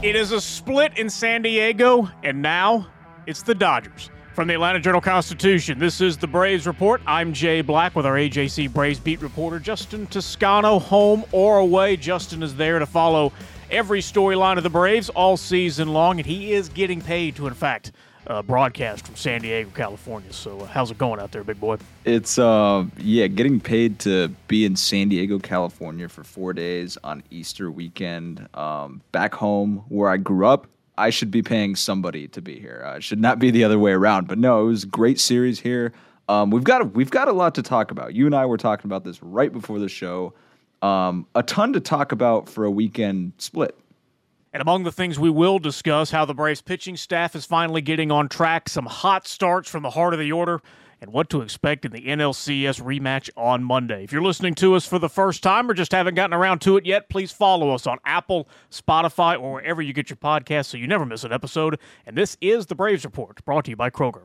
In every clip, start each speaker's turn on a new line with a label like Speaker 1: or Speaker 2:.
Speaker 1: It is a split in San Diego, and now it's the Dodgers. From the Atlanta Journal Constitution, this is the Braves Report. I'm Jay Black with our AJC Braves beat reporter Justin Toscano, home or away. Justin is there to follow every storyline of the Braves all season long, and he is getting paid to, in fact, uh, broadcast from San Diego, California. So, uh, how's it going out there, big boy?
Speaker 2: It's uh, yeah, getting paid to be in San Diego, California for four days on Easter weekend. Um, back home where I grew up, I should be paying somebody to be here. Uh, should not be the other way around. But no, it was a great series here. Um, we've got we've got a lot to talk about. You and I were talking about this right before the show. Um, a ton to talk about for a weekend split.
Speaker 1: And among the things we will discuss, how the Braves pitching staff is finally getting on track, some hot starts from the heart of the order, and what to expect in the NLCS rematch on Monday. If you're listening to us for the first time or just haven't gotten around to it yet, please follow us on Apple, Spotify, or wherever you get your podcasts so you never miss an episode. And this is the Braves Report, brought to you by Kroger.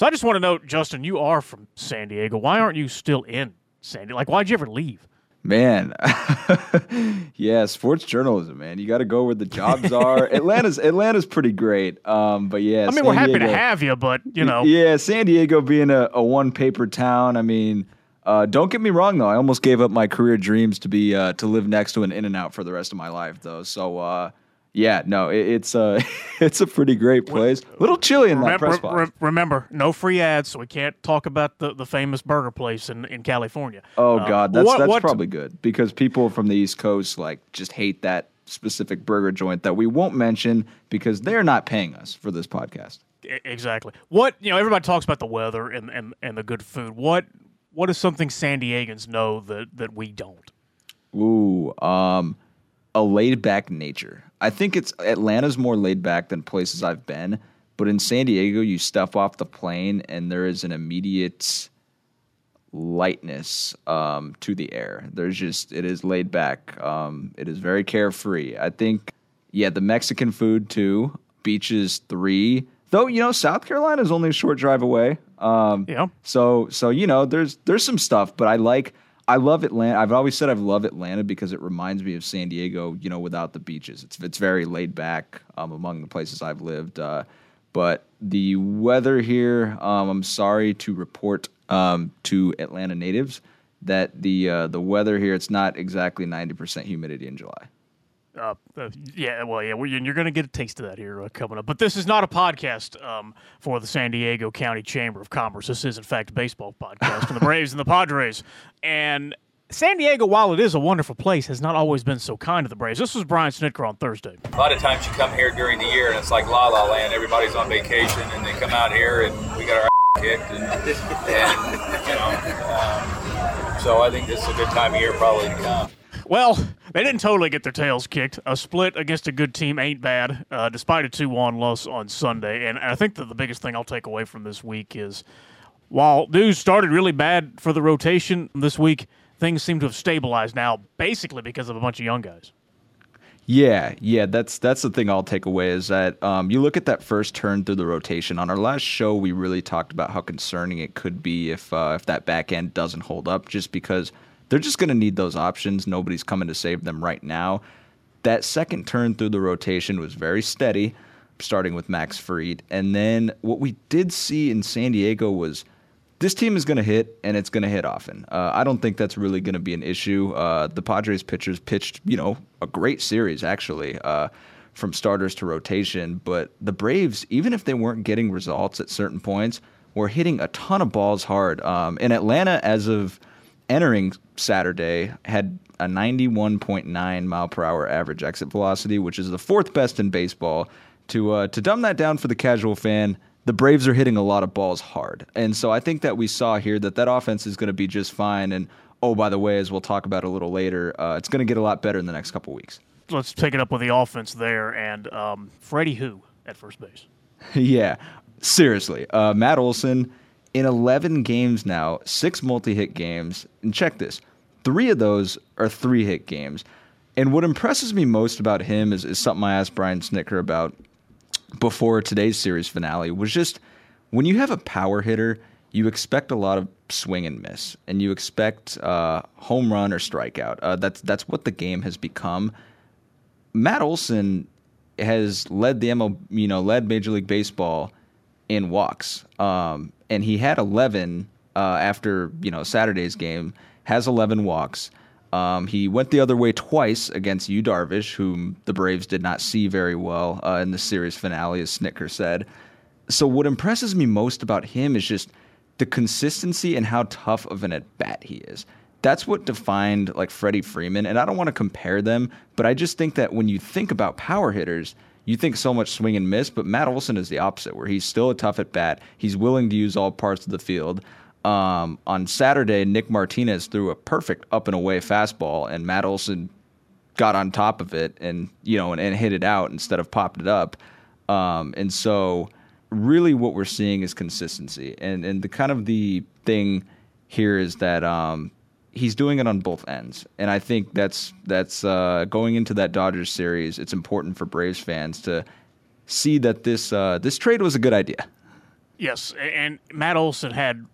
Speaker 1: So I just want to know, Justin, you are from San Diego. Why aren't you still in San Diego? Like, why'd you ever leave?
Speaker 2: Man, yeah, sports journalism, man. You got to go where the jobs are. Atlanta's Atlanta's pretty great, um, but yeah.
Speaker 1: I mean, San we're happy Diego, to have you, but you know,
Speaker 2: yeah, San Diego being a, a one paper town. I mean, uh, don't get me wrong though. I almost gave up my career dreams to be uh, to live next to an In and Out for the rest of my life, though. So uh, yeah, no, it, it's uh, it's a pretty great place. A little chilly in remember, that press box. Re-
Speaker 1: remember, no free ads, so we can't talk about the, the famous burger place in, in California.
Speaker 2: Oh uh, God, that's what, that's what, probably good because people from the East Coast like just hate that specific burger joint that we won't mention because they're not paying us for this podcast.
Speaker 1: Exactly. What you know, everybody talks about the weather and, and, and the good food. What what is something San Diegans know that that we don't?
Speaker 2: Ooh, um, a laid back nature. I think it's Atlanta's more laid back than places I've been, but in San Diego, you step off the plane and there is an immediate lightness um, to the air. There's just it is laid back. Um, it is very carefree. I think, yeah, the Mexican food too. Beaches three, though. You know, South Carolina is only a short drive away. Um, yeah. So so you know, there's there's some stuff, but I like I love Atlanta. I've always said I've loved Atlanta because it reminds me of San Diego. You know, without the beaches, it's it's very laid back um, among the places I've lived. Uh, but the weather here, um, I'm sorry to report um, to Atlanta natives that the uh, the weather here it's not exactly 90% humidity in July.
Speaker 1: Uh, uh, yeah, well, yeah, you're going to get a taste of that here uh, coming up. But this is not a podcast um, for the San Diego County Chamber of Commerce. This is, in fact, a baseball podcast for the Braves and the Padres. And San Diego, while it is a wonderful place, has not always been so kind to the Braves. This was Brian Snitker on Thursday.
Speaker 3: A lot of times you come here during the year and it's like la la land. Everybody's on vacation and they come out here and we got our ass kicked and, and you know. Um, so I think this is a good time of year probably to come.
Speaker 1: Well, they didn't totally get their tails kicked. A split against a good team ain't bad, uh, despite a 2 1 loss on Sunday. And I think that the biggest thing I'll take away from this week is while news started really bad for the rotation this week, things seem to have stabilized now, basically because of a bunch of young guys.
Speaker 2: Yeah, yeah, that's that's the thing I'll take away is that um, you look at that first turn through the rotation. On our last show, we really talked about how concerning it could be if uh, if that back end doesn't hold up, just because they're just going to need those options. Nobody's coming to save them right now. That second turn through the rotation was very steady, starting with Max Fried. And then what we did see in San Diego was this team is going to hit, and it's going to hit often. Uh, I don't think that's really going to be an issue. Uh, the Padres pitchers pitched, you know, a great series, actually. Uh, from starters to rotation, but the Braves, even if they weren't getting results at certain points, were hitting a ton of balls hard. Um, in Atlanta, as of entering Saturday had a 91.9 mile per hour average exit velocity, which is the fourth best in baseball. To uh, to dumb that down for the casual fan, the Braves are hitting a lot of balls hard, and so I think that we saw here that that offense is going to be just fine. And oh, by the way, as we'll talk about a little later, uh, it's going to get a lot better in the next couple weeks.
Speaker 1: let's take it up with the offense there and um, Freddie who at first base.
Speaker 2: yeah, seriously, uh, Matt Olson in 11 games now, six multi-hit games, and check this, three of those are three-hit games. And what impresses me most about him is, is something I asked Brian Snitker about before today's series finale was just when you have a power hitter, you expect a lot of swing and miss, and you expect uh, home run or strikeout. Uh, that's that's what the game has become. Matt Olson has led the ML, you know, led Major League Baseball in walks, um, and he had 11 uh, after you know Saturday's game. Has 11 walks. Um, he went the other way twice against Yu Darvish, whom the Braves did not see very well uh, in the series finale, as Snitker said. So, what impresses me most about him is just the consistency and how tough of an at bat he is. That's what defined like Freddie Freeman. And I don't want to compare them, but I just think that when you think about power hitters, you think so much swing and miss, but Matt Olson is the opposite, where he's still a tough at bat. He's willing to use all parts of the field. Um, on Saturday, Nick Martinez threw a perfect up and away fastball, and Matt Olson got on top of it and you know and, and hit it out instead of popped it up. Um, and so, really, what we're seeing is consistency, and and the kind of the thing here is that um, he's doing it on both ends, and I think that's that's uh, going into that Dodgers series. It's important for Braves fans to see that this uh, this trade was a good idea.
Speaker 1: Yes, and Matt Olson had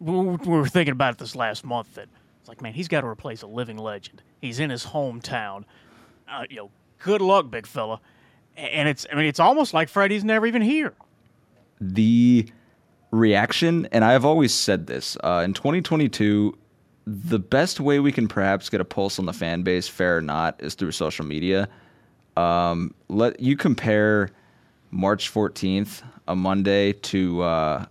Speaker 1: we were thinking about it this last month that it's like, man, he's got to replace a living legend. He's in his hometown. Uh, you know, good luck, big fella. And it's, I mean, it's almost like Freddie's never even here.
Speaker 2: The reaction, and I've always said this uh, in 2022, the best way we can perhaps get a pulse on the fan base, fair or not, is through social media. Um, let you compare March 14th, a Monday, to uh,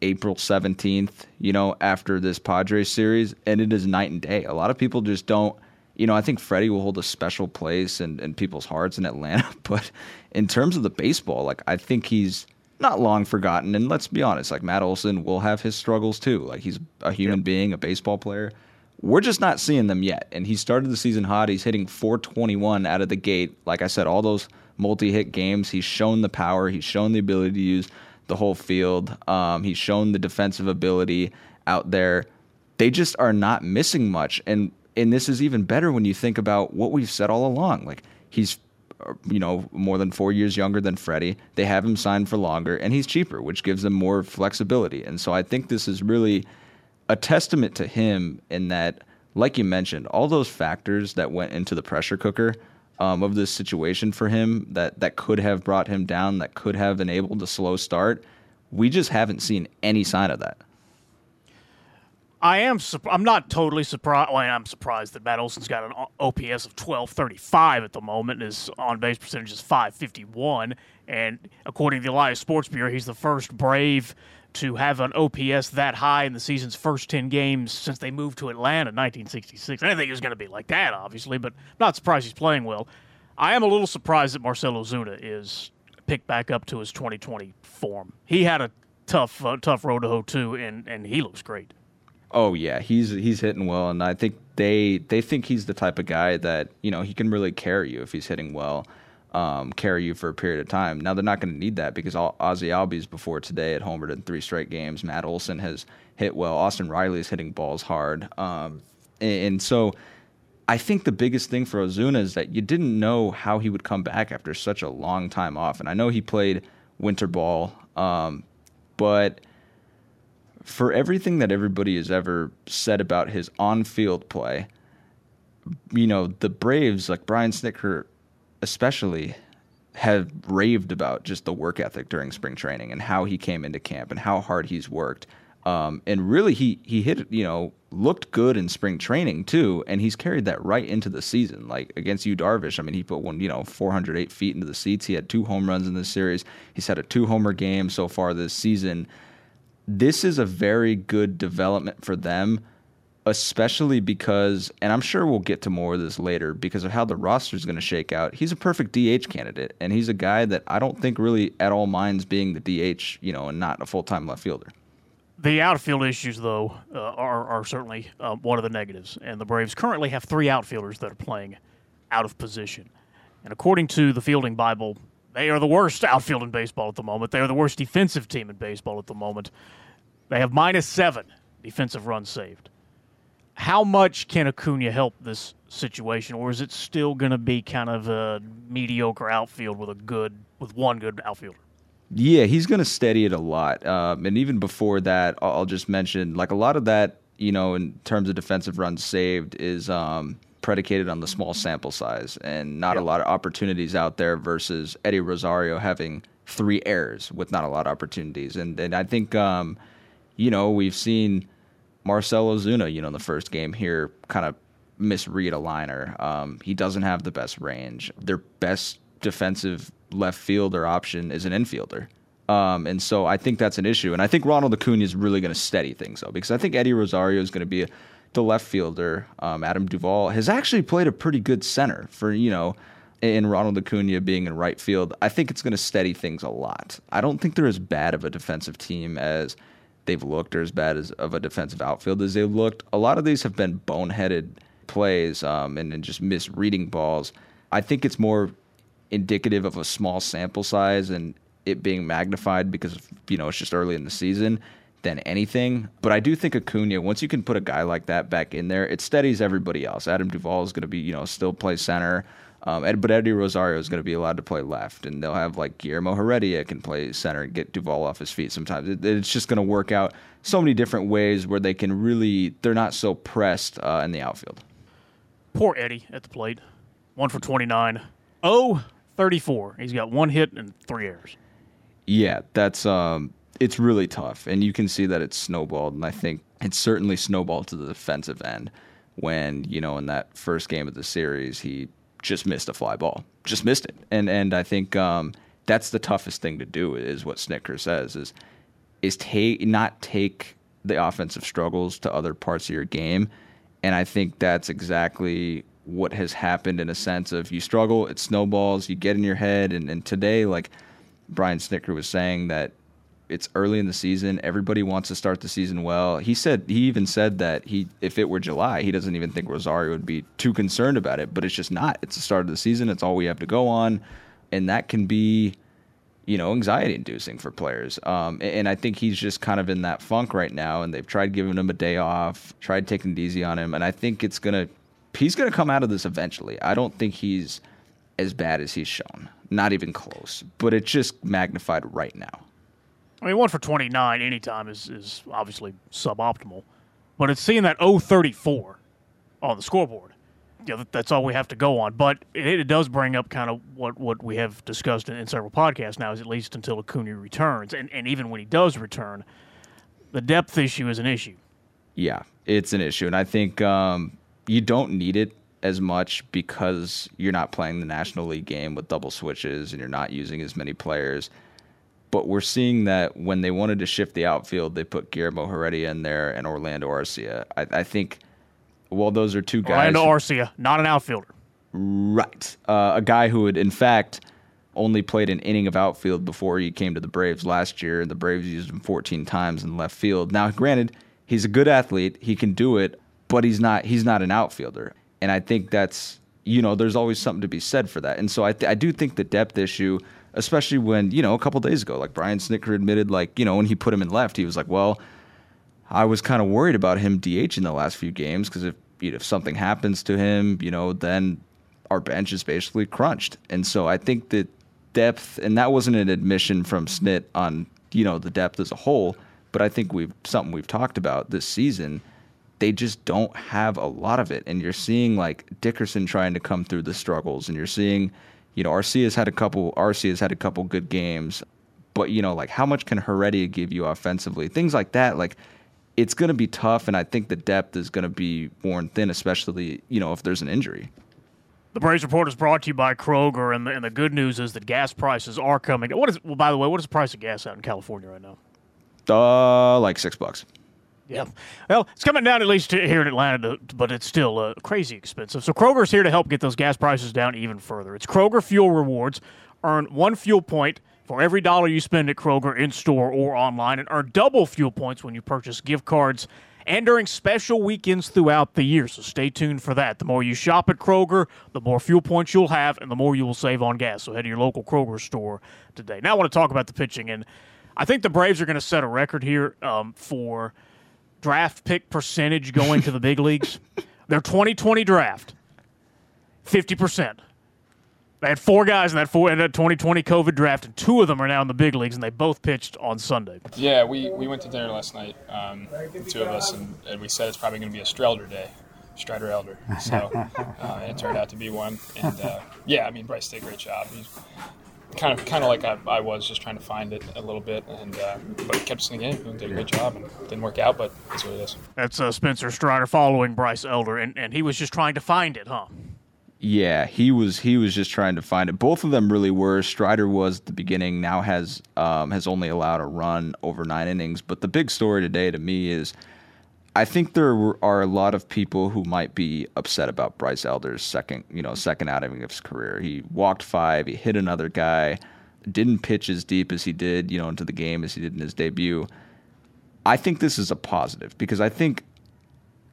Speaker 2: April 17th, you know, after this Padres series, and it is night and day. A lot of people just don't, you know, I think Freddie will hold a special place in, in people's hearts in Atlanta, but in terms of the baseball, like, I think he's not long forgotten. And let's be honest, like, Matt Olson will have his struggles too. Like, he's a human yep. being, a baseball player. We're just not seeing them yet. And he started the season hot. He's hitting 421 out of the gate. Like I said, all those multi hit games, he's shown the power, he's shown the ability to use the whole field. Um, he's shown the defensive ability out there. They just are not missing much, and and this is even better when you think about what we've said all along. Like he's you know more than four years younger than Freddie. They have him signed for longer, and he's cheaper, which gives them more flexibility. And so I think this is really a testament to him in that, like you mentioned, all those factors that went into the pressure cooker um, of this situation for him that that could have brought him down, that could have enabled a slow start. We just haven't seen any sign of that.
Speaker 1: I am. I'm not totally surprised. Well, I'm surprised that Matt Olson's got an OPS of 1235 at the moment. And his on base percentage is 551. And according to the Elias Sports Bureau, he's the first Brave to have an OPS that high in the season's first 10 games since they moved to Atlanta in 1966. I didn't think it was going to be like that, obviously, but I'm not surprised he's playing well. I am a little surprised that Marcell Ozuna is picked back up to his 2020 form. He had a tough uh, tough road to hoe too, and, and he looks great.
Speaker 2: Oh yeah, he's he's hitting well, and I think they they think he's the type of guy that you know he can really carry you if he's hitting well um, carry you for a period of time. Now they're not going to need that because all, Ozzy Albies before today had homered in three straight games. Matt Olson has hit well. Austin Riley is hitting balls hard, um, and, and, so I think the biggest thing for Ozuna is that you didn't know how he would come back after such a long time off. And I know he played winter ball, um, but for everything that everybody has ever said about his on-field play, you know the Braves, like Brian Snitker especially have raved about just the work ethic during spring training and how he came into camp and how hard he's worked. Um, and really, he he hit you know looked good in spring training too, and he's carried that right into the season. Like against Yu Darvish, I mean, he put one you know 408 feet into the seats. He had two home runs in this series. He's had a two homer game so far this season. This is a very good development for them especially because, and I'm sure we'll get to more of this later, because of how the roster is going to shake out. He's a perfect DH candidate, and he's a guy that I don't think really at all minds being the DH, you know, and not a full time left fielder.
Speaker 1: The outfield issues, though, uh, are, are certainly uh, one of the negatives, and the Braves currently have three outfielders that are playing out of position. And according to the Fielding Bible, they are the worst outfield in baseball at the moment. They are the worst defensive team in baseball at the moment. They have minus seven defensive runs saved. How much can Acuna help this situation, or is it still going to be kind of a mediocre outfield with a good, with one good outfielder?
Speaker 2: Yeah, he's going to steady it a lot. Um, and even before that, I'll just mention like a lot of that, you know, in terms of defensive runs saved, is um, predicated on the small sample size and not yep. a lot of opportunities out there versus Eddie Rosario having three errors with not a lot of opportunities. And and I think, um, you know, we've seen Marcell Ozuna, you know, in the first game here, kind of misread a liner. Um, he doesn't have the best range. Their best defensive left fielder option is an infielder. Um, and so I think that's an issue. And I think Ronald Acuna is really going to steady things though, because I think Eddie Rosario is going to be a, the left fielder. Um, Adam Duvall has actually played a pretty good center for, you know, in Ronald Acuna being in right field. I think it's going to steady things a lot. I don't think they're as bad of a defensive team as they've looked or as bad as of a defensive outfield as they've looked. A lot of these have been boneheaded plays um, and, and just misreading balls. I think it's more indicative of a small sample size and it being magnified because you know it's just early in the season than anything. But I do think Acuna, once you can put a guy like that back in there, it steadies everybody else. Adam Duvall is going to be, you know, still play center. Um, but Eddie Rosario is going to be allowed to play left, and they'll have like Guillermo Heredia can play center and get Duvall off his feet. Sometimes it, it's just going to work out so many different ways where they can really they're not so pressed uh, in the outfield.
Speaker 1: Poor Eddie at the plate, one for twenty nine. Oh, 34. He's got one hit and three errors.
Speaker 2: Yeah, that's um, it's really tough, and you can see that it's snowballed, and I think it's certainly snowballed to the defensive end when you know in that first game of the series he just missed a fly ball, just missed it, and and I think um, that's the toughest thing to do is what Snitker says is is take not take the offensive struggles to other parts of your game, and I think that's exactly what has happened in a sense of you struggle, it snowballs, you get in your head, and, and today like Brian Snitker was saying that it's early in the season. Everybody wants to start the season well. He said he even said that he if it were July, he doesn't even think Rosario would be too concerned about it, but it's just not. It's the start of the season. It's all we have to go on, and that can be you know anxiety inducing for players. Um, and I think he's just kind of in that funk right now, and they've tried giving him a day off, tried taking it easy on him, and I think it's gonna he's gonna come out of this eventually. I don't think he's as bad as he's shown. Not even close. But it's just magnified right now.
Speaker 1: I mean, one for 29 anytime is, is obviously suboptimal, but it's seeing that 034 on the scoreboard. Yeah, that's all we have to go on. But it, it does bring up kind of what, what we have discussed in, in, several podcasts now, is at least until Acuna returns. And, and even when he does return, the depth issue is an issue.
Speaker 2: Yeah, it's an issue. And I think um, you don't need it as much because you're not playing the National League game with double switches and you're not using as many players. But we're seeing that when they wanted to shift the outfield, they put Guillermo Heredia in there and Orlando Arcia. I, I think, well, those are two guys.
Speaker 1: Orlando Arcia, not an outfielder.
Speaker 2: Right. Uh, a guy who had, in fact, only played an inning of outfield before he came to the Braves last year, and the Braves used him 14 times in left field. Now, granted, he's a good athlete; he can do it, but he's not. He's not an outfielder and I think that's you know there's always something to be said for that. And so I th- I do think the depth issue, especially when you know a couple days ago, like Brian Snitker admitted, like you know when he put him in left, he was like, well, I was kind of worried about him DH in the last few games because if you know, if something happens to him, you know, then our bench is basically crunched. And so I think that depth, and that wasn't an admission from Snit on you know the depth as a whole, but I think we've something we've talked about this season they just don't have a lot of it. And you're seeing like Dickerson trying to come through the struggles, and you're seeing, you know, Arcia's had a couple. Arcia's had a couple good games, but you know, like how much can Heredia give you offensively? Things like that, like. It's going to be tough, and I think the depth is going to be worn thin, especially you know if there's an injury.
Speaker 1: The Braves Report is brought to you by Kroger, and the, and the good news is that gas prices are coming. What is? Well, by the way, what is the price of gas out in California right now?
Speaker 2: Uh, like six bucks.
Speaker 1: Yeah. Well, it's coming down at least here in Atlanta, but it's still uh, crazy expensive. So Kroger's here to help get those gas prices down even further. It's Kroger Fuel Rewards. Earn one fuel point for every dollar you spend at Kroger in store or online, and earn double fuel points when you purchase gift cards and during special weekends throughout the year. So stay tuned for that. The more you shop at Kroger, the more fuel points you'll have, and the more you will save on gas. So head to your local Kroger store today. Now I want to talk about the pitching, and I think the Braves are going to set a record here um, for draft pick percentage going to the big leagues. Their 2020 draft, 50%. They had four guys in that four in that 2020 COVID draft, and two of them are now in the big leagues, and they both pitched on Sunday.
Speaker 4: Yeah, we, we went to dinner last night, um, the two of us, and, and we said it's probably going to be a Strelder day, Strider Elder. So uh, it turned out to be one, and uh, yeah, I mean Bryce did a great job. He's kind of kind of like I, I, was, just trying to find it a little bit, and uh, but he kept us in the game and did a good job, and didn't work out, but that's what it is.
Speaker 1: That's uh, Spencer Strider following Bryce Elder, and, and he was just trying to find it, huh?
Speaker 2: Yeah, he was he was just trying to find it. Both of them really were. Strider was at the beginning, now has um, has only allowed a run over nine innings. But the big story today to me is I think there are a lot of people who might be upset about Bryce Elder's second, you know, second outing of his career. He walked five, he hit another guy, didn't pitch as deep as he did, you know, into the game as he did in his debut. I think this is a positive because I think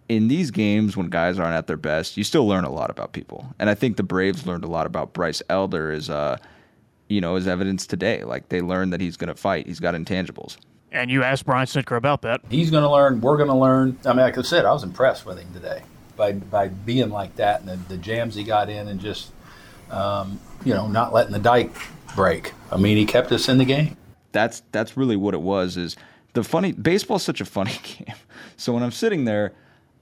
Speaker 2: in these games when guys aren't at their best, you still learn a lot about people. And I think the Braves learned a lot about Bryce Elder as uh, you know, as evidence today. Like they learned that he's going to fight. He's got intangibles.
Speaker 1: And you asked Brian Snitker about that.
Speaker 5: He's going to learn. We're going to learn. I mean, like I said, I was impressed with him today by by being like that and the, the jams he got in and just um, you know not letting the dike break. I mean, he kept us in the game.
Speaker 2: That's that's really what it was. Is the funny baseball's such a funny game. So when I'm sitting there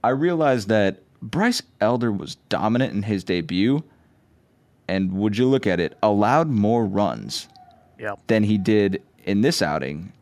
Speaker 2: I realized that Bryce Elder was dominant in his debut, and would you look at it, allowed more runs
Speaker 1: yep.
Speaker 2: than he did in this outing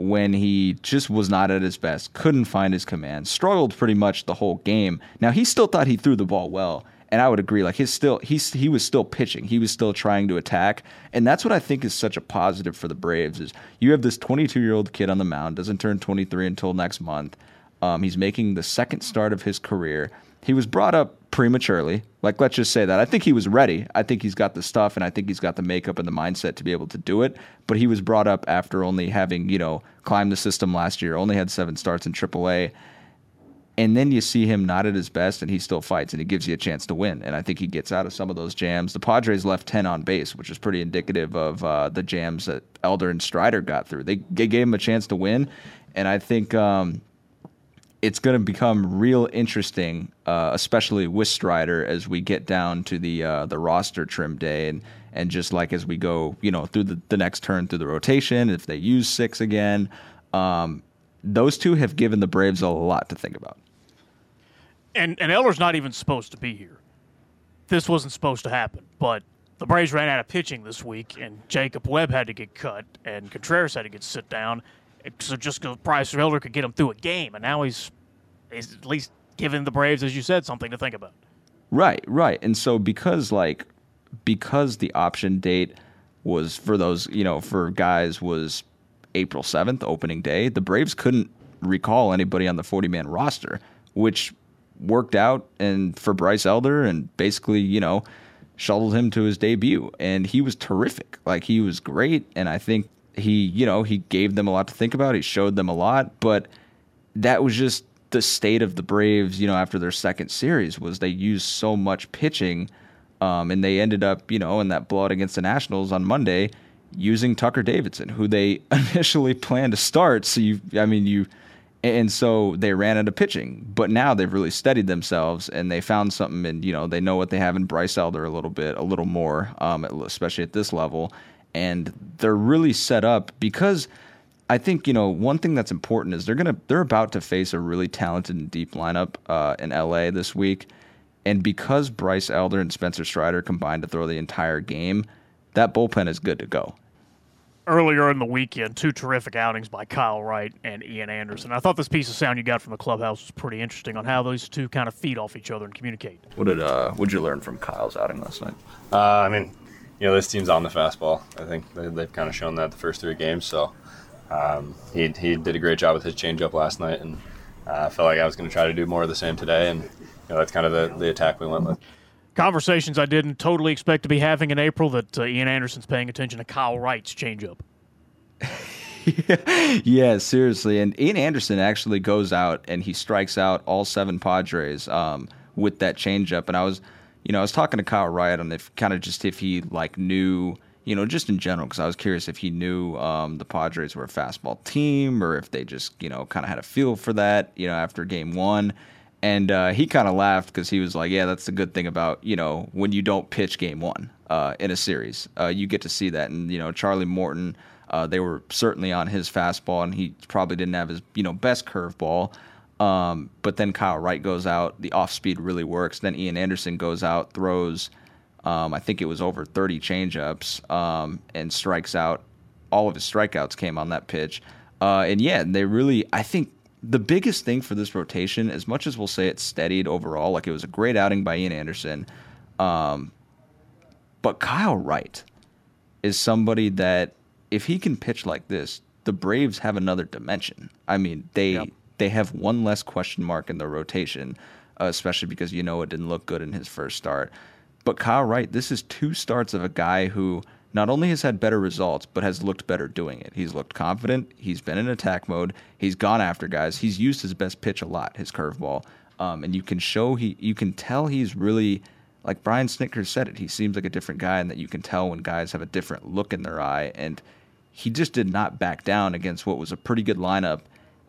Speaker 2: when he just was not at his best, couldn't find his command, struggled pretty much the whole game. Now he still thought he threw the ball well, and I would agree. Like his still he's he was still pitching, he was still trying to attack, and that's what I think is such a positive for the Braves. Is you have this 22 year old kid on the mound, doesn't turn 23 until next month um, he's making the second start of his career. He was brought up prematurely. Like, let's just say that. I think he was ready. I think he's got the stuff and I think he's got the makeup and the mindset to be able to do it. But he was brought up after only having, you know, climbed the system last year, only had seven starts in AAA. And then you see him not at his best and he still fights and he gives you a chance to win. And I think he gets out of some of those jams. The Padres left 10 on base, which is pretty indicative of uh, the jams that Elder and Strider got through. They, they gave him a chance to win. And I think. Um, it's going to become real interesting, uh, especially with Strider as we get down to the uh, the roster trim day and and just like as we go, you know, through the, the next turn through the rotation, if they use six again, um, those two have given the Braves a lot to think about.
Speaker 1: And and Elder's not even supposed to be here. This wasn't supposed to happen, but the Braves ran out of pitching this week, and Jacob Webb had to get cut, and Contreras had to get sit down so just because Bryce Elder could get him through a game, and now he's, he's at least giving the Braves, as you said, something to think about.
Speaker 2: Right, right. And so because like because the option date was for those, you know, for guys was April 7th, opening day, the Braves couldn't recall anybody on the 40 man roster, which worked out and for Bryce Elder and basically, you know, shuttled him to his debut. And he was terrific. Like he was great. And I think he, you know, he gave them a lot to think about. He showed them a lot, but that was just the state of the Braves, you know, after their second series was they used so much pitching um, and they ended up, you know, in that blowout against the Nationals on Monday using Tucker Davidson, who they initially planned to start. So you, I mean, you, and so they ran out of pitching. But now they've really steadied themselves and they found something, and you know, they know what they have in Bryce Elder a little bit, a little more, um, especially at this level and they're really set up because I think you know one thing that's important is they're gonna they're about to face a really talented and deep lineup uh, in LA this week, and because Bryce Elder and Spencer Strider combined to throw the entire game, that bullpen is good to go.
Speaker 1: Earlier in the weekend, two terrific outings by Kyle Wright and Ian Anderson. I thought this piece of sound you got from the clubhouse was pretty interesting on how those two kind of feed off each other and communicate.
Speaker 2: What did uh, what did you learn from Kyle's outing last night?
Speaker 6: Uh, I mean, you know, this team's on the fastball. I think they, have kind of shown that the first three games. So um, he, he did a great job with his changeup last night, and uh, I uh, felt like I was going to try to do more of the same today. And you know, that's kind of the, the attack we went with.
Speaker 1: Conversations I didn't totally expect to be having in April that uh, Ian Anderson's paying attention to Kyle Wright's changeup.
Speaker 2: yeah, seriously. And Ian Anderson actually goes out and he strikes out all seven Padres um, with that changeup. And I was, you know, I was talking to Kyle Wright on if kind of just if he like knew, you know, just in general, because I was curious if he knew um, the Padres were a fastball team or if they just, you know, kind of had a feel for that, you know, after game one. And uh, he kind of laughed because he was like, "Yeah, that's the good thing about you know when you don't pitch game one uh, in a series, uh, you get to see that." And you know, Charlie Morton uh, they were certainly on his fastball, and he probably didn't have his you know best curveball. Um, but then Kyle Wright goes out. The off speed really works. Then Ian Anderson goes out, throws, um, I think it was over 30 changeups, um, and strikes out. All of his strikeouts came on that pitch. Uh, and yeah, they really, I think the biggest thing for this rotation, as much as we'll say it steadied overall, like it was a great outing by Ian Anderson, um, but Kyle Wright is somebody that if he can pitch like this, the Braves have another dimension. I mean, they yep. They have one less question mark in their rotation, uh, especially because you know it didn't look good in his first start. But Kyle Wright, this is two starts of a guy who not only has had better results, but has looked better doing it. He's looked confident. He's been in attack mode. He's gone after guys. He's used his best pitch a lot, his curveball, um, and you can show he, you can tell he's really like Brian Snitker said it. He seems like a different guy, and that you can tell when guys have a different look in their eye and he just did not back down against what was a pretty good lineup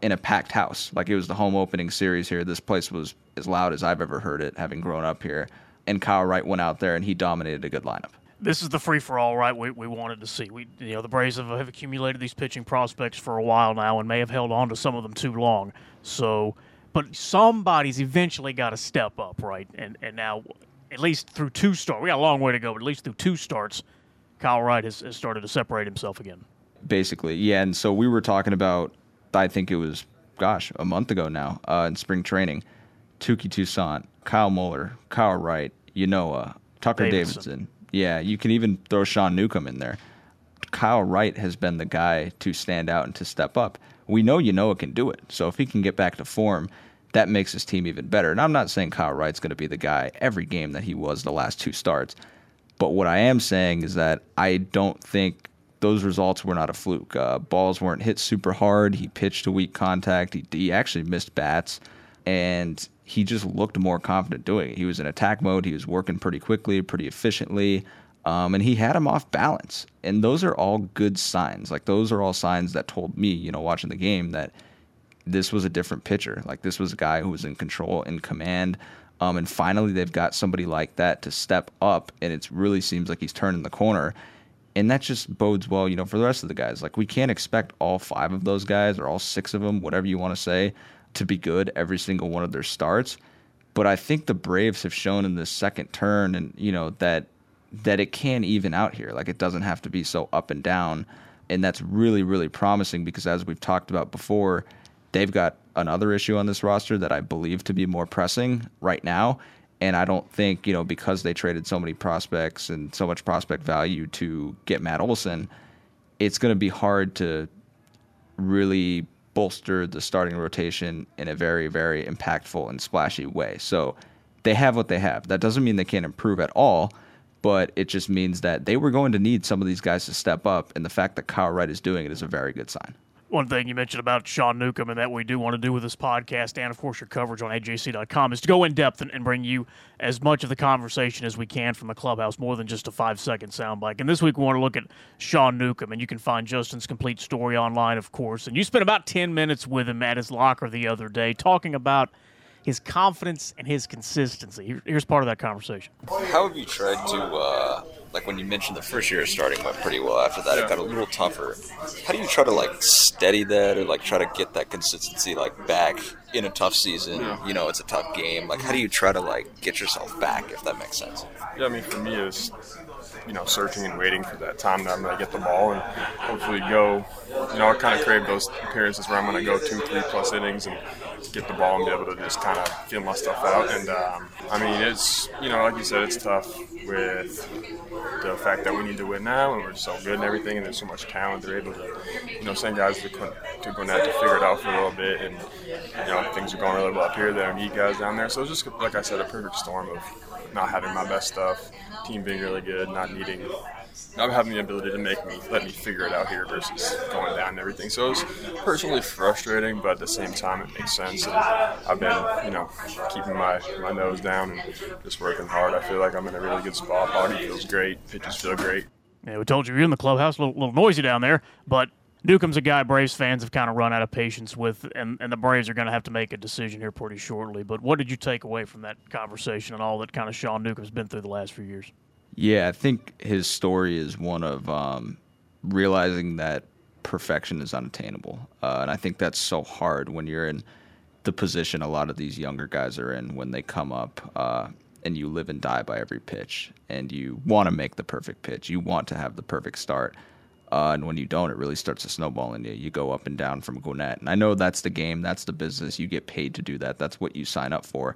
Speaker 2: in a packed house. Like it was the home opening series here. This place was as loud as I've ever heard it, having grown up here. And Kyle Wright went out there and he dominated a good lineup.
Speaker 1: This is the free for all, right? We, we wanted to see. We you know the Braves have, have accumulated these pitching prospects for a while now and may have held on to some of them too long. So, but somebody's eventually got to step up, right? And and now, at least through two starts, we got a long way to go. But at least through two starts, Kyle Wright has, has started to separate himself again
Speaker 2: basically. Yeah, and so we were talking about, I think it was, gosh, a month ago now uh, in spring training. Touki Toussaint, Kyle Muller, Kyle Wright, Ynoa, Tucker Davidson. Davidson. Yeah, you can even throw Sean Newcomb in there. Kyle Wright has been the guy to stand out and to step up. We know Ynoa can do it. So if he can get back to form, that makes his team even better. And I'm not saying Kyle Wright's going to be the guy every game that he was the last two starts. But what I am saying is that I don't think those results were not a fluke. Uh, balls weren't hit super hard. He pitched to weak contact. He, he actually missed bats, and he just looked more confident doing it. He was in attack mode. He was working pretty quickly, pretty efficiently, um, and he had him off balance. And those are all good signs. Like those are all signs that told me, you know, watching the game that this was a different pitcher. Like this was a guy who was in control, in command. Um, and finally, they've got somebody like that to step up, and it really seems like he's turning the corner and that just bodes well, you know, for the rest of the guys. Like we can't expect all five of those guys or all six of them, whatever you want to say, to be good every single one of their starts. But I think the Braves have shown in this second turn, and you know that that it can even out here. Like it doesn't have to be so up and down, and that's really really promising because as we've talked about before, they've got another issue on this roster that I believe to be more pressing right now, and I don't think, you know, because they traded so many prospects and so much prospect value to get Matt Olson, it's going to be hard to really bolster the starting rotation in a very, very impactful and splashy way. So they have what they have. That doesn't mean they can't improve at all, but it just means that they were going to need some of these guys to step up. And the fact that Kyle Wright is doing it is a very good sign
Speaker 1: one thing you mentioned about Sean Newcomb and that we do want to do with this podcast and, of course, your coverage on AJC.com is to go in depth and, and, bring you as much of the conversation as we can from the clubhouse, more than just a five second soundbite. And this week we want to look at Sean Newcomb, and you can find Justin's complete story online, of course. And you spent about 10 minutes with him at his locker the other day talking about his confidence and his consistency. Here's part of that conversation.
Speaker 7: How have you tried to. Uh like when you mentioned the first year starting went pretty well. After that, yeah. it got a little tougher. How do you try to like steady that, or like try to get that consistency like back in a tough season? Yeah. You know, it's a tough game. Like, how do you try to like get yourself back, if that makes sense?
Speaker 8: Yeah, I mean, for me, is you know, searching and waiting for that time that I'm going to get the ball and hopefully go. You know, I kind of crave those appearances where I'm going to go two, three plus innings and get the ball and be able to just kind of feel my stuff out. And um, I mean, it's you know, like you said, it's tough with the fact that we need to win now and we're so good and everything, and there's so much talent. They're able to, you know, send guys to to Gwinnett to figure it out for a little bit, and you know, things are going really well up here. They don't need guys down there, so it's just like I said, a perfect storm of not having my best stuff, team being really good, not needing not having the ability to make me let me figure it out here versus going down and everything. So it was personally frustrating, but at the same time it makes sense. And I've been, you know, keeping my, my nose down and just working hard. I feel like I'm in a really good spot. Body feels great, pitches feel great.
Speaker 1: Yeah, we told you you're in the clubhouse, a little, little noisy down there, but Newcomb's a guy Braves fans have kind of run out of patience with, and, and the Braves are going to have to make a decision here pretty shortly. But what did you take away from that conversation and all that kind of Sean Newcomb's been through the last few years?
Speaker 2: Yeah, I think his story is one of um, realizing that perfection is unattainable, uh, and I think that's so hard when you're in the position a lot of these younger guys are in when they come up. Uh, and you live and die by every pitch, and you want to make the perfect pitch. You want to have the perfect start. Uh, and when you don't, it really starts to snowball in you. You go up and down from Gwinnett. And I know that's the game, that's the business. You get paid to do that. That's what you sign up for.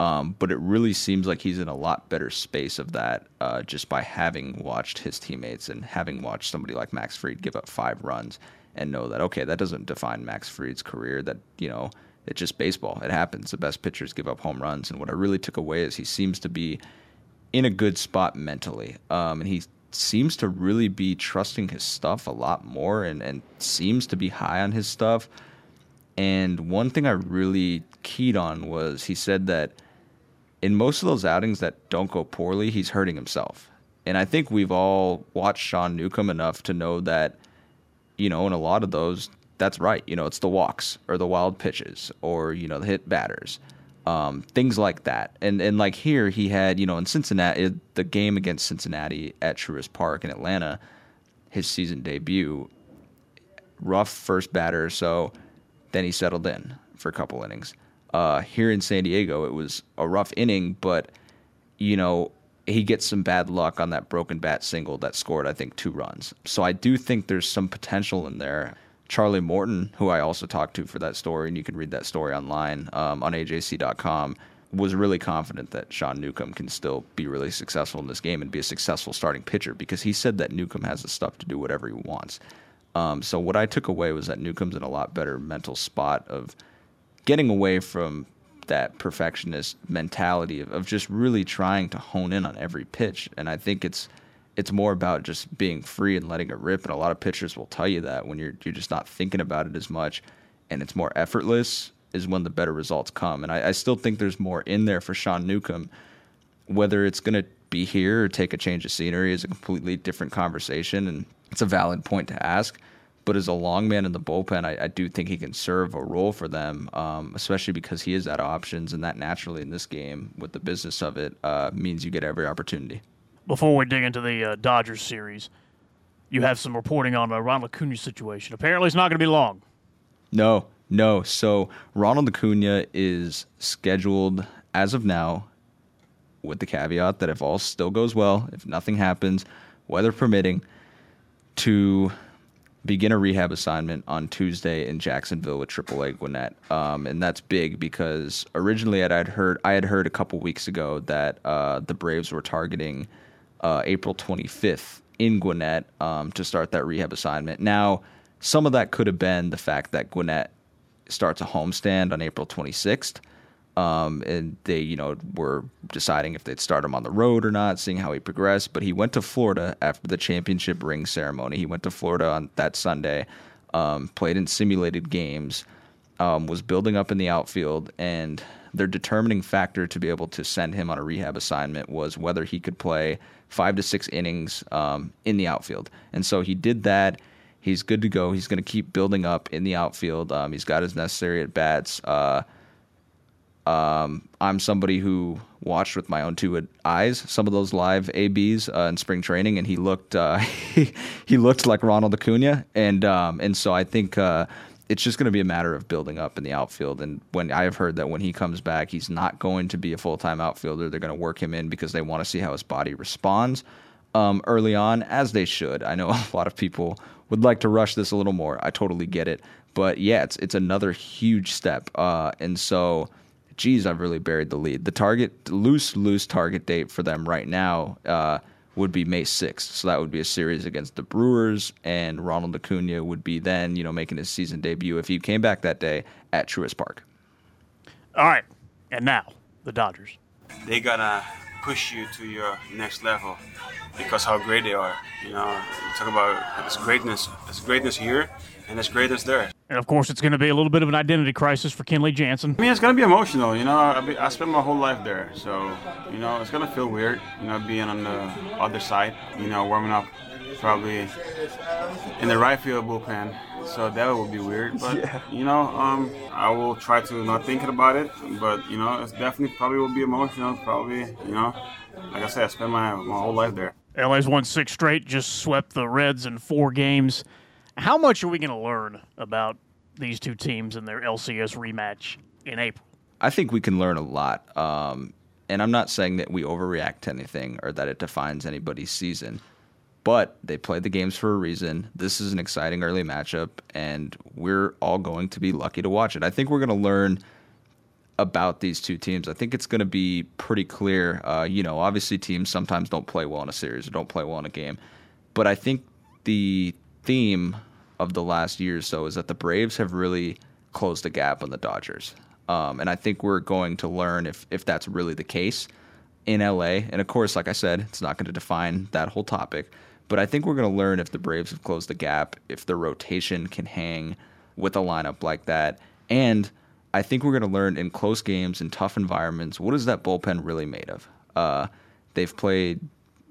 Speaker 2: Um, but it really seems like he's in a lot better space of that uh, just by having watched his teammates and having watched somebody like Max Fried give up five runs and know that okay, that doesn't define Max Fried's career. That you know, it's just baseball. It happens. The best pitchers give up home runs. And what I really took away is he seems to be in a good spot mentally, um, and he seems to really be trusting his stuff a lot more, and and seems to be high on his stuff. And one thing I really keyed on was he said that in most of those outings that don't go poorly, he's hurting himself. And I think we've all watched Sean Newcomb enough to know that, you know, in a lot of those, that's right. You know, it's the walks or the wild pitches or, you know, the hit batters, um, things like that. And and like here, he had, you know, in Cincinnati, the game against Cincinnati at Truist Park in Atlanta, his season debut, rough first batter. So then he settled in for a couple innings. Uh, here in San Diego, it was a rough inning, but you know he gets some bad luck on that broken bat single that scored, I think, two runs. So I do think there's some potential in there. Charlie Morton, who I also talked to for that story, and you can read that story online um, on AJC.com, was really confident that Sean Newcomb can still be really successful in this game and be a successful starting pitcher because he said that Newcomb has the stuff to do whatever he wants. Um, so what I took away was that Newcomb's in a lot better mental spot of – getting away from that perfectionist mentality of, of just really trying to hone in on every pitch. And I think it's it's more about just being free and letting it rip. And a lot of pitchers will tell you that when you're you're just not thinking about it as much, and it's more effortless is when the better results come. And I, I still think there's more in there for Sean Newcomb. Whether it's going to be here or take a change of scenery is a completely different conversation, and it's a valid point to ask. But as a long man in the bullpen, I, I do think he can serve a role for them, um, especially because he is out of options, and that naturally in this game, with the business of it, uh, means you get every opportunity.
Speaker 1: Before we dig into the uh, Dodgers series, you have some reporting on the Ronald Acuna situation. Apparently, it's not going to be long.
Speaker 2: No, no. So Ronald Acuna is scheduled as of now, with the caveat that if all still goes well, if nothing happens, weather permitting, to begin a rehab assignment on Tuesday in Jacksonville with AAA Gwinnett, um, and that's big because originally I'd heard I had heard a couple weeks ago that uh, the Braves were targeting uh, April 25th in Gwinnett um, to start that rehab assignment. Now, some of that could have been the fact that Gwinnett starts a homestand on April 26th. Um, and they, you know, were deciding if they'd start him on the road or not, seeing how he progressed. But he went to Florida after the championship ring ceremony. He went to Florida on that Sunday, um, played in simulated games, um, was building up in the outfield, and their determining factor to be able to send him on a rehab assignment was whether he could play five to six innings um, in the outfield. And so he did that. He's good to go. He's going to keep building up in the outfield. Um, he's got his necessary at bats. Uh, um, I'm somebody who watched with my own two eyes some of those live ABs uh, in spring training, and he looked uh, he, looked like Ronald Acuna, and um, and so I think uh, it's just going to be a matter of building up in the outfield. And when I have heard that when he comes back, he's not going to be a full time outfielder. They're going to work him in because they want to see how his body responds um, early on, as they should. I know a lot of people would like to rush this a little more. I totally get it, but yeah, it's it's another huge step, uh, and so geez, I've really buried the lead. The target, loose, loose target date for them right now uh, would be May 6th. So that would be a series against the Brewers, and Ronald Acuna would be then, you know, making his season debut if he came back that day at Truist Park.
Speaker 1: All right, and now the Dodgers.
Speaker 9: They're gonna push you to your next level because how great they are. You know, you talk about it's greatness, it's greatness here, and it's greatness there.
Speaker 1: And of course, it's going to be a little bit of an identity crisis for Kenley Jansen.
Speaker 9: I mean, it's going to be emotional. You know, I, be, I spent my whole life there, so you know, it's going to feel weird. You know, being on the other side. You know, warming up probably in the right field bullpen. So that would be weird, but yeah. you know, um, I will try to not thinking about it. But you know, it's definitely probably will be emotional. Probably, you know, like I said, I spent my my whole life there.
Speaker 1: LA's won six straight, just swept the Reds in four games. How much are we going to learn about these two teams and their LCS rematch in April?
Speaker 2: I think we can learn a lot. Um, and I'm not saying that we overreact to anything or that it defines anybody's season, but they played the games for a reason. This is an exciting early matchup, and we're all going to be lucky to watch it. I think we're going to learn about these two teams. I think it's going to be pretty clear. Uh, you know, obviously, teams sometimes don't play well in a series or don't play well in a game, but I think the theme of the last year or so is that the Braves have really closed the gap on the Dodgers. Um, and I think we're going to learn if, if that's really the case in LA. And of course, like I said, it's not going to define that whole topic. But I think we're going to learn if the Braves have closed the gap, if the rotation can hang with a lineup like that. And I think we're going to learn in close games, in tough environments, what is that bullpen really made of? Uh, they've played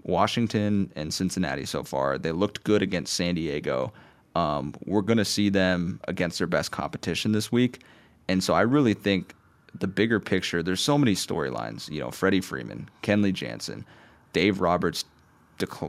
Speaker 2: Washington and Cincinnati so far. They looked good against San Diego. Um, we're going to see them against their best competition this week. And so I really think the bigger picture, there's so many storylines. You know, Freddie Freeman, Kenley Jansen, Dave Roberts,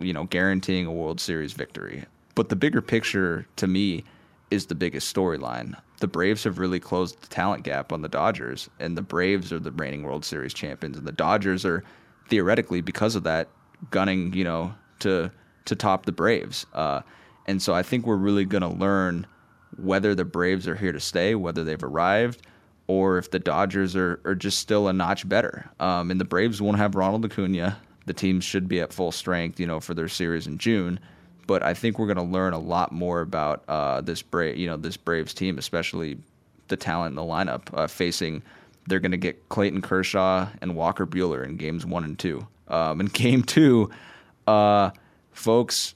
Speaker 2: you know, guaranteeing a World Series victory. But the bigger picture to me is the biggest storyline. The Braves have really closed the talent gap on the Dodgers, and the Braves are the reigning World Series champions, and the Dodgers are theoretically, because of that, gunning, you know, to to top the Braves. Uh, and so I think we're really going to learn whether the Braves are here to stay, whether they've arrived, or if the Dodgers are, are just still a notch better. Um, and the Braves won't have Ronald Acuna. The teams should be at full strength, you know, for their series in June. But I think we're going to learn a lot more about uh, this Brave, you know, this Braves team, especially the talent in the lineup uh, facing. They're going to get Clayton Kershaw and Walker Buehler in games one and two. Um, in game two, uh, folks,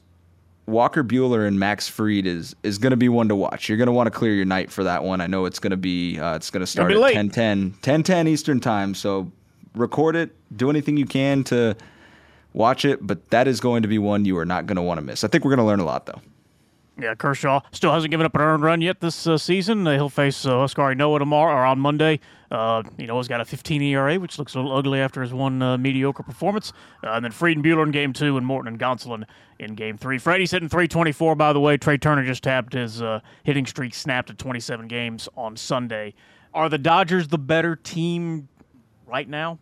Speaker 2: Walker Buehler and Max Fried is is going to be one to watch. You're going to want to clear your night for that one. I know it's going to be uh, it's going to start at 10 10 10 10 Eastern time. So record it, do anything you can to watch it, but that is going to be one you are not going to want to miss. I think we're going to learn a lot though.
Speaker 1: Yeah, Kershaw still hasn't given up an earned run yet this uh, season. Uh, he'll face uh, Huascar Ynoa tomorrow or on Monday. Uh, you know, he's got a 15 ERA, which looks a little ugly after his one uh, mediocre performance. Uh, and then Fried and Buehler in game two, and Morton and Gonsolin in game three. Freddie's hitting 324, by the way. Trea Turner just tapped his uh, hitting streak, snapped at 27 games on Sunday. Are the Dodgers the better team right now?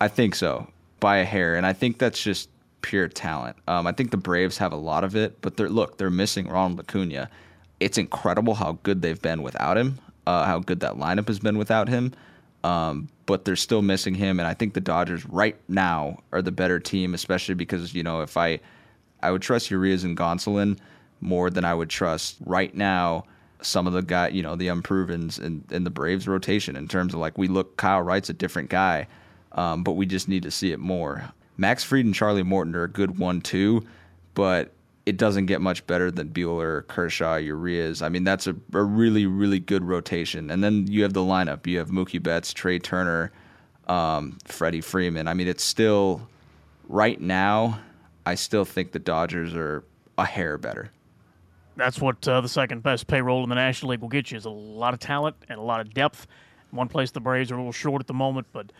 Speaker 2: I think so, by a hair. And I think that's just pure talent. Um, I think the Braves have a lot of it, but they're look, they're missing Ronald Acuna. It's incredible how good they've been without him, uh, how good that lineup has been without him. Um, but they're still missing him, and I think the Dodgers right now are the better team, especially because you know if I, I would trust Urias and Gonsolin more than I would trust right now some of the guy, you know, the unprovens in, in the Braves rotation in terms of like we look Kyle Wright's a different guy, um, but we just need to see it more. Max Fried and Charlie Morton are a good one too, but it doesn't get much better than Buehler, Kershaw, Urias. I mean, that's a, a really, really good rotation. And then you have the lineup. You have Mookie Betts, Trea Turner, um, Freddie Freeman. I mean, it's still right now. I still think the Dodgers are a hair better.
Speaker 1: That's what uh, the second best payroll in the National League will get you is a lot of talent and a lot of depth. One place the Braves are a little short at the moment, but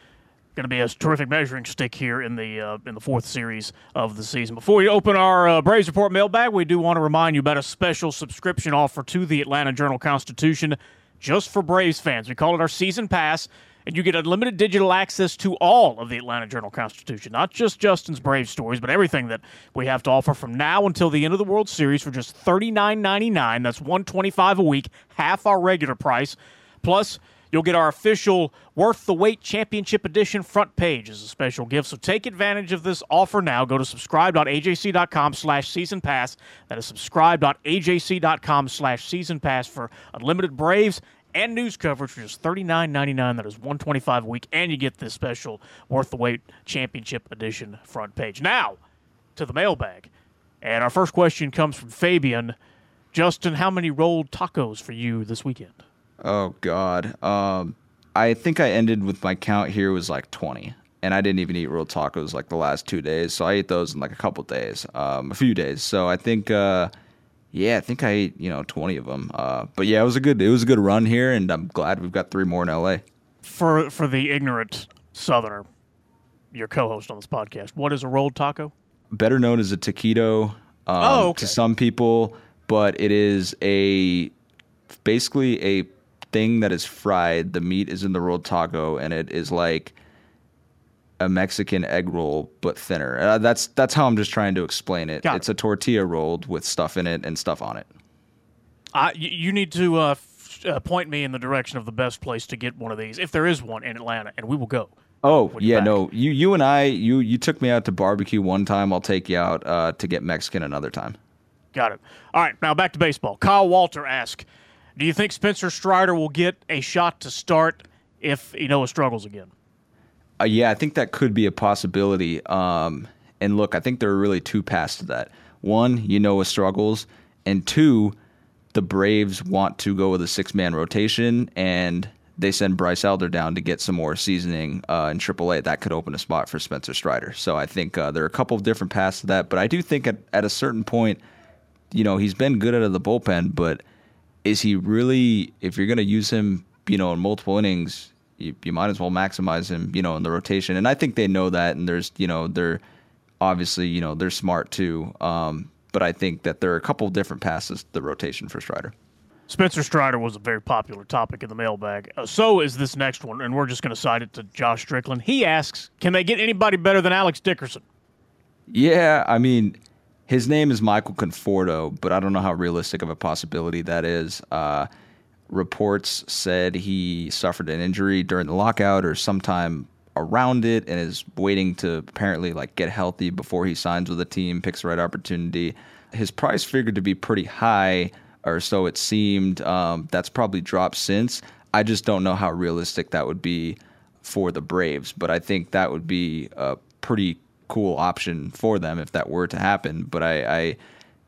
Speaker 1: going to be a terrific measuring stick here in the uh, in the fourth series of the season. Before we open our uh, Braves Report mailbag, we do want to remind you about a special subscription offer to the Atlanta Journal Constitution just for Braves fans. We call it our season pass, and you get unlimited digital access to all of the Atlanta Journal Constitution, not just Justin's Brave stories, but everything that we have to offer from now until the end of the World Series for just thirty nine ninety nine. That's 125 a week, half our regular price. Plus You'll get our official Worth the Wait Championship Edition front page as a special gift. So take advantage of this offer now. Go to subscribe.ajc.com slash season pass. That is subscribe.ajc.com slash season pass for unlimited Braves and news coverage for just $39.99. That is 125 a week, and you get this special Worth the Wait Championship Edition front page. Now, to the mailbag. And our first question comes from Fabian. Justin, how many rolled tacos for you this weekend?
Speaker 2: Oh God. Um, I think I ended with my count here was like 20, and I didn't even eat rolled tacos like the last two days. So I ate those in like a couple days, um, a few days. So I think, uh, yeah, I think I ate you know 20 of them. Uh, but yeah, it was a good it was a good run here, and I'm glad we've got three more in LA.
Speaker 1: For for the ignorant Southerner, your co-host on this podcast, what is a rolled taco?
Speaker 2: Better known as a taquito um,
Speaker 1: Oh, okay.
Speaker 2: to some people, but it is a basically a thing that is fried. The meat is in the rolled taco, and it is like a Mexican egg roll but thinner. Uh, that's that's how I'm just trying to explain it.
Speaker 1: Got it.
Speaker 2: it's a tortilla rolled with stuff in it and stuff on it.
Speaker 1: I, you, you need to uh, f- uh, point me in the direction of the best place to get one of these, if there is one in Atlanta, and we will go.
Speaker 2: Oh yeah,
Speaker 1: back.
Speaker 2: no, you you and I you you took me out to barbecue one time. I'll take you out uh, to get Mexican another time.
Speaker 1: Got it. All right, now back to baseball. Kyle Walter asks, "Do you think Spencer Strider will get a shot to start if Ynoa struggles again?"
Speaker 2: Uh, yeah, I think that could be a possibility. Um, and look, I think there are really two paths to that. One, know, struggles, and two, the Braves want to go with a six man rotation, and they send Bryce Elder down to get some more seasoning uh, in AAA. That could open a spot for Spencer Strider. So I think uh, there are a couple of different paths to that, but I do think at, at a certain point, you know, he's been good out of the bullpen, but is he really? If you're going to use him, you know, in multiple innings, you, you might as well maximize him, you know, in the rotation. And I think they know that, and there's, you know, they're obviously, you know, they're smart too. Um, but I think that there are a couple of different passes to the rotation for Strider.
Speaker 1: Spencer Strider was a very popular topic in the mailbag. Uh, so is this next one, and we're just going to cite it to Josh Strickland. He asks, "Can they get anybody better than Alex Dickerson?"
Speaker 2: Yeah, I mean, his name is Michael Conforto, but I don't know how realistic of a possibility that is. Uh, reports said he suffered an injury during the lockout or sometime around it and is waiting to apparently like get healthy before he signs with the team, picks the right opportunity. His price figured to be pretty high, or so it seemed. Um, that's probably dropped since. I just don't know how realistic that would be for the Braves, but I think that would be a pretty cool option for them if that were to happen. But I, I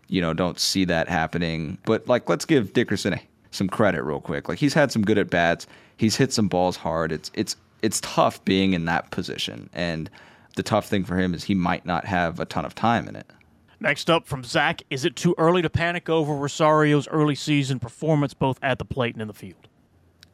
Speaker 2: you know, don't see that happening. But like, let's give Dickerson some credit real quick. Like he's had some good at bats. He's hit some balls hard. It's it's it's tough being in that position, and the tough thing for him is he might not have a ton of time in it.
Speaker 1: Next up from Zach, is it too early to panic over Rosario's early season performance, both at the plate and in the field?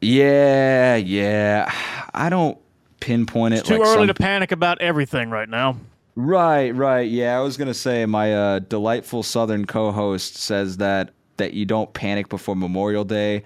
Speaker 2: Yeah, yeah. I don't pinpoint it.
Speaker 1: It's too
Speaker 2: like
Speaker 1: early
Speaker 2: some
Speaker 1: to panic about everything right now.
Speaker 2: Right, right. Yeah, I was gonna say my uh, delightful Southern co-host says that that you don't panic before Memorial Day.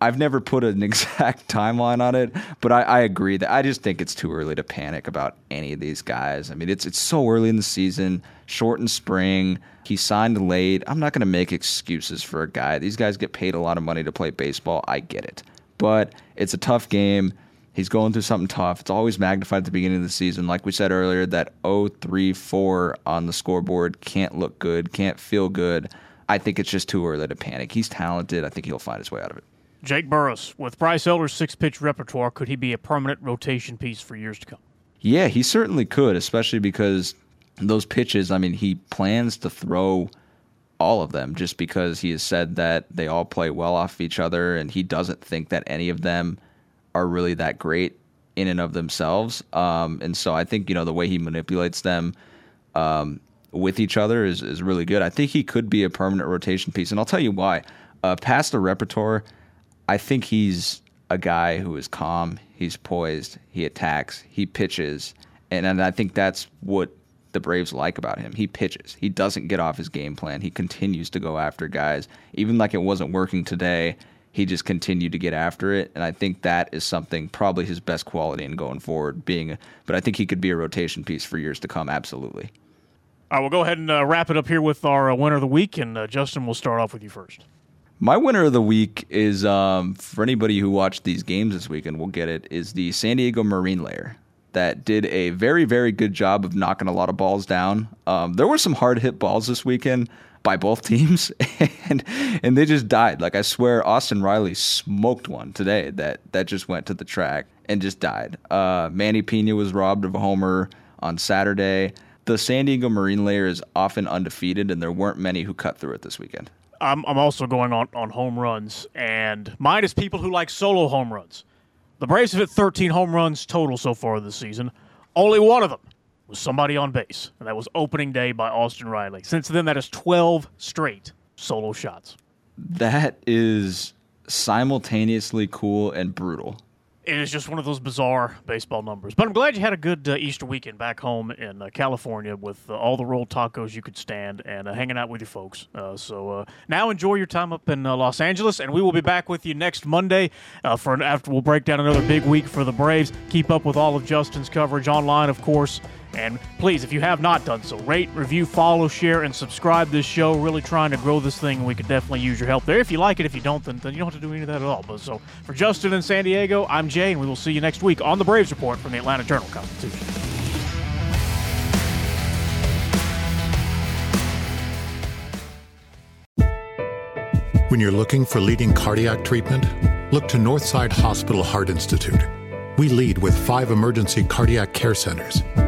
Speaker 2: I've never put an exact timeline on it, but I, I agree that I just think it's too early to panic about any of these guys. I mean, it's it's so early in the season, short in spring. He signed late. I'm not gonna make excuses for a guy. These guys get paid a lot of money to play baseball. I get it, but it's a tough game. He's going through something tough. It's always magnified at the beginning of the season. Like we said earlier, that 0-3-4 on the scoreboard can't look good, can't feel good. I think it's just too early to panic. He's talented. I think he'll find his way out of it.
Speaker 1: Jake Burris, with Bryce Elder's six pitch repertoire, could he be a permanent rotation piece for years to come?
Speaker 2: Yeah, he certainly could, especially because those pitches, I mean, he plans to throw all of them just because he has said that they all play well off of each other and he doesn't think that any of them are really that great in and of themselves. Um, and so I think, you know, the way he manipulates them um, with each other is, is really good. I think he could be a permanent rotation piece. And I'll tell you why. Uh, past the repertoire, I think he's a guy who is calm, he's poised, he attacks, he pitches. And, and I think that's what the Braves like about him. He pitches. He doesn't get off his game plan. He continues to go after guys. Even like it wasn't working today, he just continued to get after it. And I think that is something probably his best quality in going forward. Being, but I think he could be a rotation piece for years to come. Absolutely.
Speaker 1: All right, we'll go ahead and uh, wrap it up here with our uh, winner of the week, and uh, Justin, we'll start off with you first.
Speaker 2: My winner of the week is um, for anybody who watched these games this weekend we'll get it is the San Diego Marine Layer. that did a very, very good job of knocking a lot of balls down. Um, there were some hard hit balls this weekend by both teams, and and they just died. Like I swear, Austin Riley smoked one today that that just went to the track and just died. Uh, Manny Piña was robbed of a homer on Saturday. The San Diego Marine layer is often undefeated, and there weren't many who cut through it this weekend.
Speaker 1: I'm, I'm also going on, on home runs, and mine is people who like solo home runs. The Braves have hit 13 home runs total so far this season. Only one of them was somebody on base, and that was opening day by Austin Riley. Since then, that is 12 straight solo shots.
Speaker 2: That is simultaneously cool and brutal
Speaker 1: it is just one of those bizarre baseball numbers. But I'm glad you had a good uh, Easter weekend back home in uh, California with uh, all the rolled tacos you could stand and uh, hanging out with your folks. Uh, so uh, now enjoy your time up in Los Angeles, and we will be back with you next Monday for an, after we'll break down another big week for the Braves. Keep up with all of Justin's coverage online, of course. And please, if you have not done so, rate, review, follow, share, and subscribe this show. Really trying to grow this thing, and we could definitely use your help there. If you like it, if you don't, then, then you don't have to do any of that at all. But so for Justin in San Diego, I'm Jay, and we will see you next week on the Braves Report from the Atlanta Journal Constitution.
Speaker 10: When you're looking for leading cardiac treatment, look to Northside Hospital Heart Institute. We lead with five emergency cardiac care centers,